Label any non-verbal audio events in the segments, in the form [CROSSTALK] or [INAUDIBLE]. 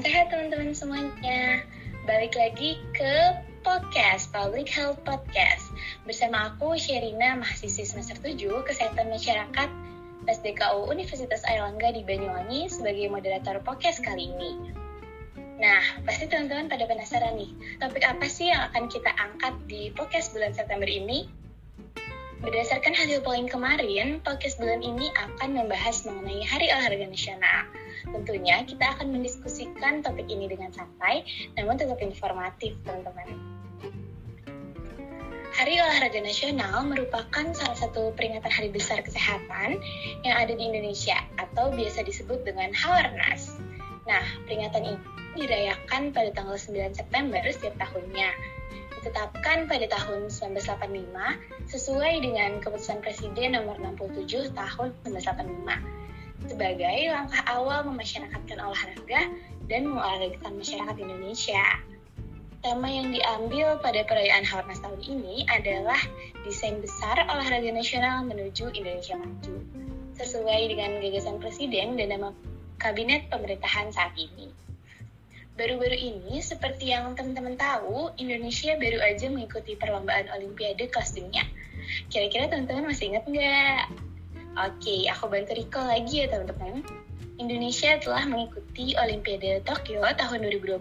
Salam sehat teman-teman semuanya. Balik lagi ke podcast Public Health Podcast bersama aku Sherina, mahasiswi semester 7 Kesehatan Masyarakat SDKU Universitas Airlangga di Banyuwangi sebagai moderator podcast kali ini. Nah, pasti teman-teman pada penasaran nih, topik apa sih yang akan kita angkat di podcast bulan September ini? Berdasarkan hasil polling kemarin, podcast bulan ini akan membahas mengenai Hari Olahraga Nasional. Tentunya kita akan mendiskusikan topik ini dengan santai, namun tetap informatif, teman-teman. Hari Olahraga Nasional merupakan salah satu peringatan hari besar kesehatan yang ada di Indonesia atau biasa disebut dengan Hawarnas. Nah, peringatan ini dirayakan pada tanggal 9 September setiap tahunnya. Ditetapkan pada tahun 1985 sesuai dengan keputusan Presiden nomor 67 tahun 1985 sebagai langkah awal memasyarakatkan olahraga dan mengolahragakan masyarakat Indonesia. Tema yang diambil pada perayaan Haornas tahun ini adalah desain besar olahraga nasional menuju Indonesia maju, sesuai dengan gagasan Presiden dan nama Kabinet Pemerintahan saat ini. Baru-baru ini, seperti yang teman-teman tahu, Indonesia baru aja mengikuti perlombaan Olimpiade kelas dunia. Kira-kira teman-teman masih ingat nggak? Oke, aku bantu recall lagi ya teman-teman. Indonesia telah mengikuti Olimpiade Tokyo tahun 2020.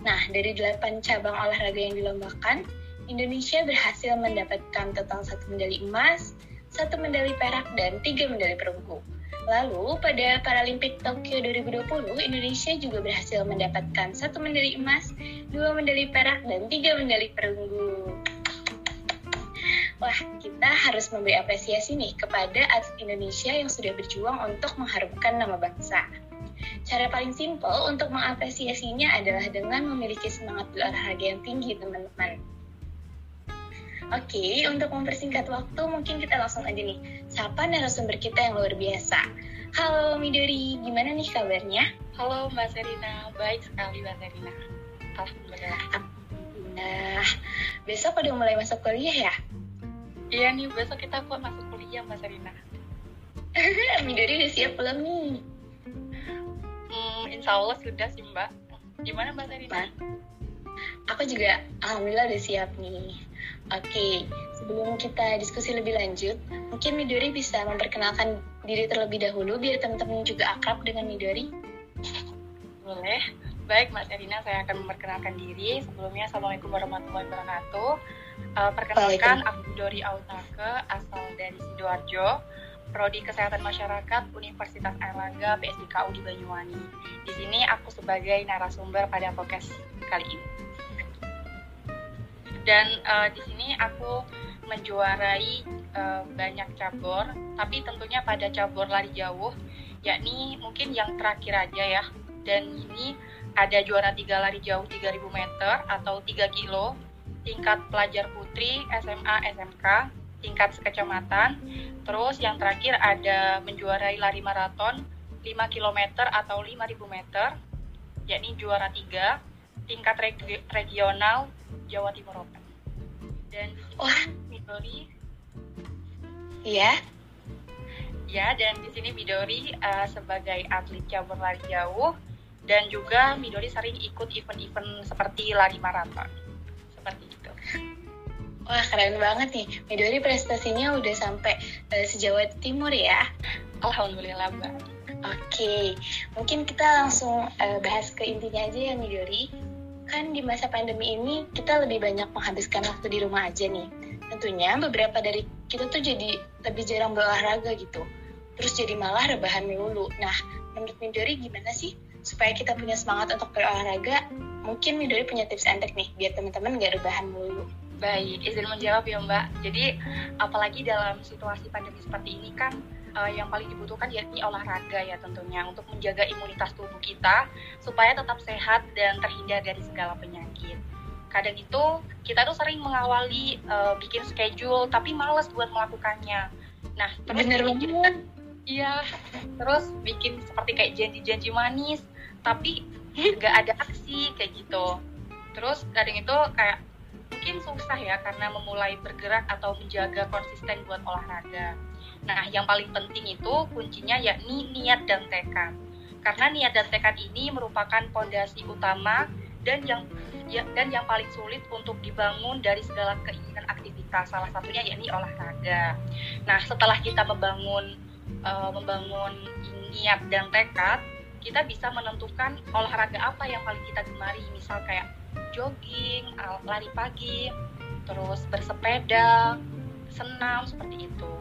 Nah, dari 8 cabang olahraga yang dilombakan, Indonesia berhasil mendapatkan total satu medali emas, satu medali perak, dan tiga medali perunggu. Lalu, pada Paralimpik Tokyo 2020, Indonesia juga berhasil mendapatkan satu medali emas, dua medali perak, dan tiga medali perunggu wah kita harus memberi apresiasi nih kepada atlet Indonesia yang sudah berjuang untuk mengharumkan nama bangsa. Cara paling simpel untuk mengapresiasinya adalah dengan memiliki semangat berolahraga yang tinggi, teman-teman. Oke, untuk mempersingkat waktu, mungkin kita langsung aja nih. Sapa narasumber kita yang luar biasa. Halo Midori, gimana nih kabarnya? Halo Mbak Serina, baik sekali Mbak Serina. Alhamdulillah. Nah, besok udah mulai masuk kuliah ya? Iya nih, besok kita pun masuk kuliah Mbak Serina. [LAUGHS] Midori udah siap belum nih? Hmm, insya Allah sudah sih Mbak. Gimana Mbak Serina? Aku juga Alhamdulillah udah siap nih. Oke, sebelum kita diskusi lebih lanjut, mungkin Midori bisa memperkenalkan diri terlebih dahulu biar teman-teman juga akrab dengan Midori. Boleh. Baik, Mbak Serina, saya akan memperkenalkan diri. Sebelumnya, Assalamualaikum warahmatullahi wabarakatuh. Uh, perkenalkan, aku Dori Autake, asal dari Sidoarjo, Prodi Kesehatan Masyarakat Universitas Airlangga PSDKU di Banyuwangi. Di sini aku sebagai narasumber pada podcast kali ini. Dan uh, di sini aku menjuarai uh, banyak cabur, tapi tentunya pada cabur lari jauh, yakni mungkin yang terakhir aja ya. Dan ini ada juara tiga lari jauh 3000 meter atau 3 kilo tingkat pelajar putri, SMA, SMK, tingkat sekecamatan. Terus yang terakhir ada menjuarai lari maraton 5 km atau 5000 meter, yakni juara 3, tingkat regi regional Jawa Timur Open. Dan Wah, Midori Iya. Ya, dan di sini Midori uh, sebagai atlet cabur lari jauh dan juga Midori sering ikut event-event seperti lari maraton seperti itu. Wah keren banget nih, Midori prestasinya udah sampai uh, sejawa timur ya. Alhamdulillah mbak. Oke, mungkin kita langsung uh, bahas ke intinya aja ya Midori. Kan di masa pandemi ini kita lebih banyak menghabiskan waktu di rumah aja nih. Tentunya beberapa dari kita tuh jadi lebih jarang berolahraga gitu. Terus jadi malah rebahan melulu. Nah, menurut Midori gimana sih supaya kita punya semangat untuk berolahraga mungkin Midori punya tips and nih biar teman-teman gak rebahan dulu. Baik, izin menjawab ya Mbak. Jadi apalagi dalam situasi pandemi seperti ini kan uh, yang paling dibutuhkan yakni olahraga ya tentunya untuk menjaga imunitas tubuh kita supaya tetap sehat dan terhindar dari segala penyakit. Kadang itu kita tuh sering mengawali uh, bikin schedule tapi males buat melakukannya. Nah, terus bener banget. [LAUGHS] Iya, terus bikin seperti kayak janji-janji manis, tapi nggak ada aksi kayak gitu terus kadang itu kayak mungkin susah ya karena memulai bergerak atau menjaga konsisten buat olahraga nah yang paling penting itu kuncinya yakni niat dan tekad Karena niat dan tekad ini merupakan pondasi utama dan yang ya, dan yang paling sulit untuk dibangun dari segala keinginan aktivitas. Salah satunya yakni olahraga. Nah, setelah kita membangun uh, membangun niat dan tekad, kita bisa menentukan olahraga apa yang paling kita gemari. Misal kayak jogging, lari pagi, terus bersepeda, senam seperti itu.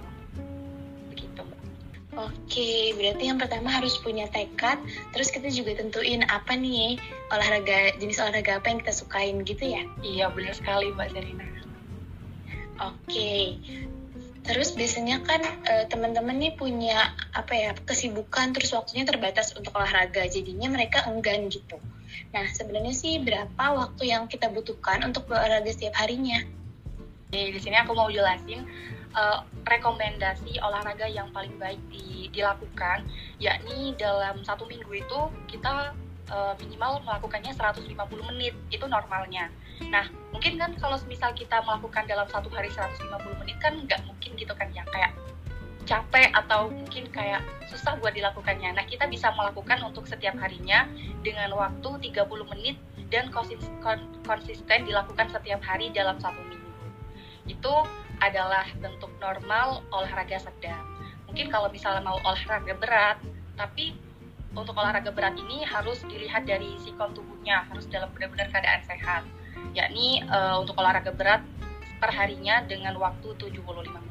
Oke, berarti yang pertama harus punya tekad, terus kita juga tentuin apa nih olahraga jenis olahraga apa yang kita sukain gitu ya? Iya, benar sekali Mbak Serina. Oke. Terus biasanya kan e, teman-teman nih punya apa ya kesibukan terus waktunya terbatas untuk olahraga, jadinya mereka enggan gitu. Nah sebenarnya sih berapa waktu yang kita butuhkan untuk berolahraga setiap harinya? Di sini aku mau jelasin uh, rekomendasi olahraga yang paling baik di, dilakukan, yakni dalam satu minggu itu kita uh, minimal melakukannya 150 menit, itu normalnya. Nah, mungkin kan kalau misal kita melakukan dalam satu hari 150 menit kan nggak mungkin gitu kan ya, kayak capek atau mungkin kayak susah buat dilakukannya. Nah, kita bisa melakukan untuk setiap harinya dengan waktu 30 menit dan konsisten dilakukan setiap hari dalam satu minggu itu adalah bentuk normal olahraga sedang. Mungkin kalau misalnya mau olahraga berat, tapi untuk olahraga berat ini harus dilihat dari sikon tubuhnya, harus dalam benar-benar keadaan sehat. Yakni uh, untuk olahraga berat perharinya dengan waktu 75 menit.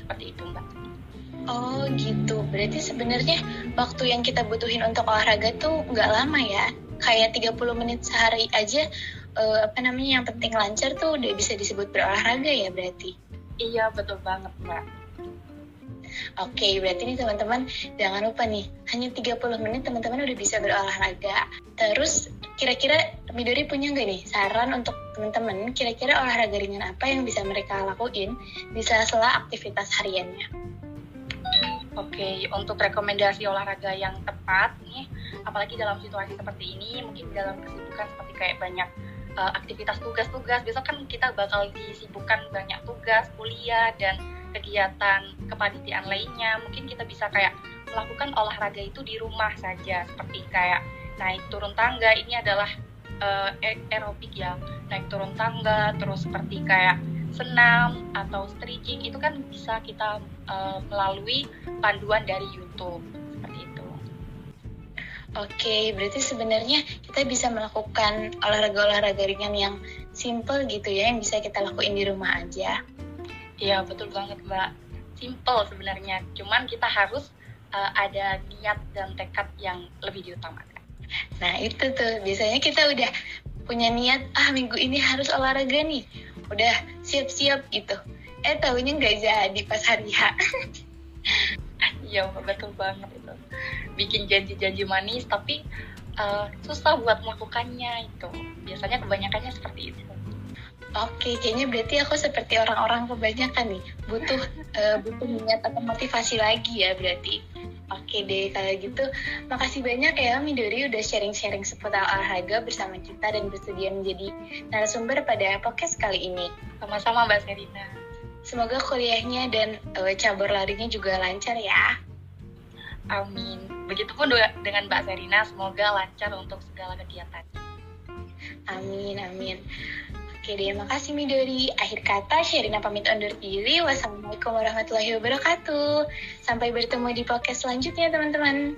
Seperti itu, Mbak. Oh gitu, berarti sebenarnya waktu yang kita butuhin untuk olahraga tuh nggak lama ya? Kayak 30 menit sehari aja uh, apa namanya yang penting lancar tuh udah bisa disebut berolahraga ya berarti. Iya betul banget mbak. Oke, okay, berarti nih teman-teman jangan lupa nih, hanya 30 menit teman-teman udah bisa berolahraga. Terus kira-kira Midori punya nggak nih saran untuk teman-teman kira-kira olahraga ringan apa yang bisa mereka lakuin di sela-sela aktivitas hariannya? Oke, okay, untuk rekomendasi olahraga yang tepat nih, apalagi dalam situasi seperti ini, mungkin dalam kesibukan seperti kayak banyak uh, aktivitas tugas-tugas besok kan kita bakal disibukkan banyak tugas kuliah dan kegiatan kepanitiaan lainnya. Mungkin kita bisa kayak melakukan olahraga itu di rumah saja seperti kayak naik turun tangga. Ini adalah uh, aerobik ya naik turun tangga terus seperti kayak senam atau stretching itu kan bisa kita uh, melalui panduan dari YouTube Oke, berarti sebenarnya kita bisa melakukan olahraga-olahraga ringan yang simple gitu ya, yang bisa kita lakuin di rumah aja. Iya, betul banget Mbak. Simple sebenarnya, cuman kita harus uh, ada niat dan tekad yang lebih diutamakan. Nah itu tuh, biasanya kita udah punya niat, ah minggu ini harus olahraga nih. Udah siap-siap gitu. Eh tahunya nggak jadi pas hari H. [LAUGHS] Iya, betul banget itu bikin janji-janji manis tapi uh, susah buat melakukannya itu biasanya kebanyakannya seperti itu Oke, kayaknya berarti aku seperti orang-orang kebanyakan nih, butuh uh, butuh niat atau motivasi lagi ya berarti. Oke deh, kalau gitu makasih banyak ya Midori udah sharing-sharing seputar olahraga bersama kita dan bersedia menjadi narasumber pada podcast kali ini. Sama-sama Mbak Serina. Semoga kuliahnya dan uh, cabur larinya juga lancar ya. Amin. Begitupun dengan Mbak Serina, semoga lancar untuk segala kegiatan. Amin, amin. Oke deh, makasih Midori. Akhir kata, Sherina pamit undur diri. Wassalamualaikum warahmatullahi wabarakatuh. Sampai bertemu di podcast selanjutnya, teman-teman.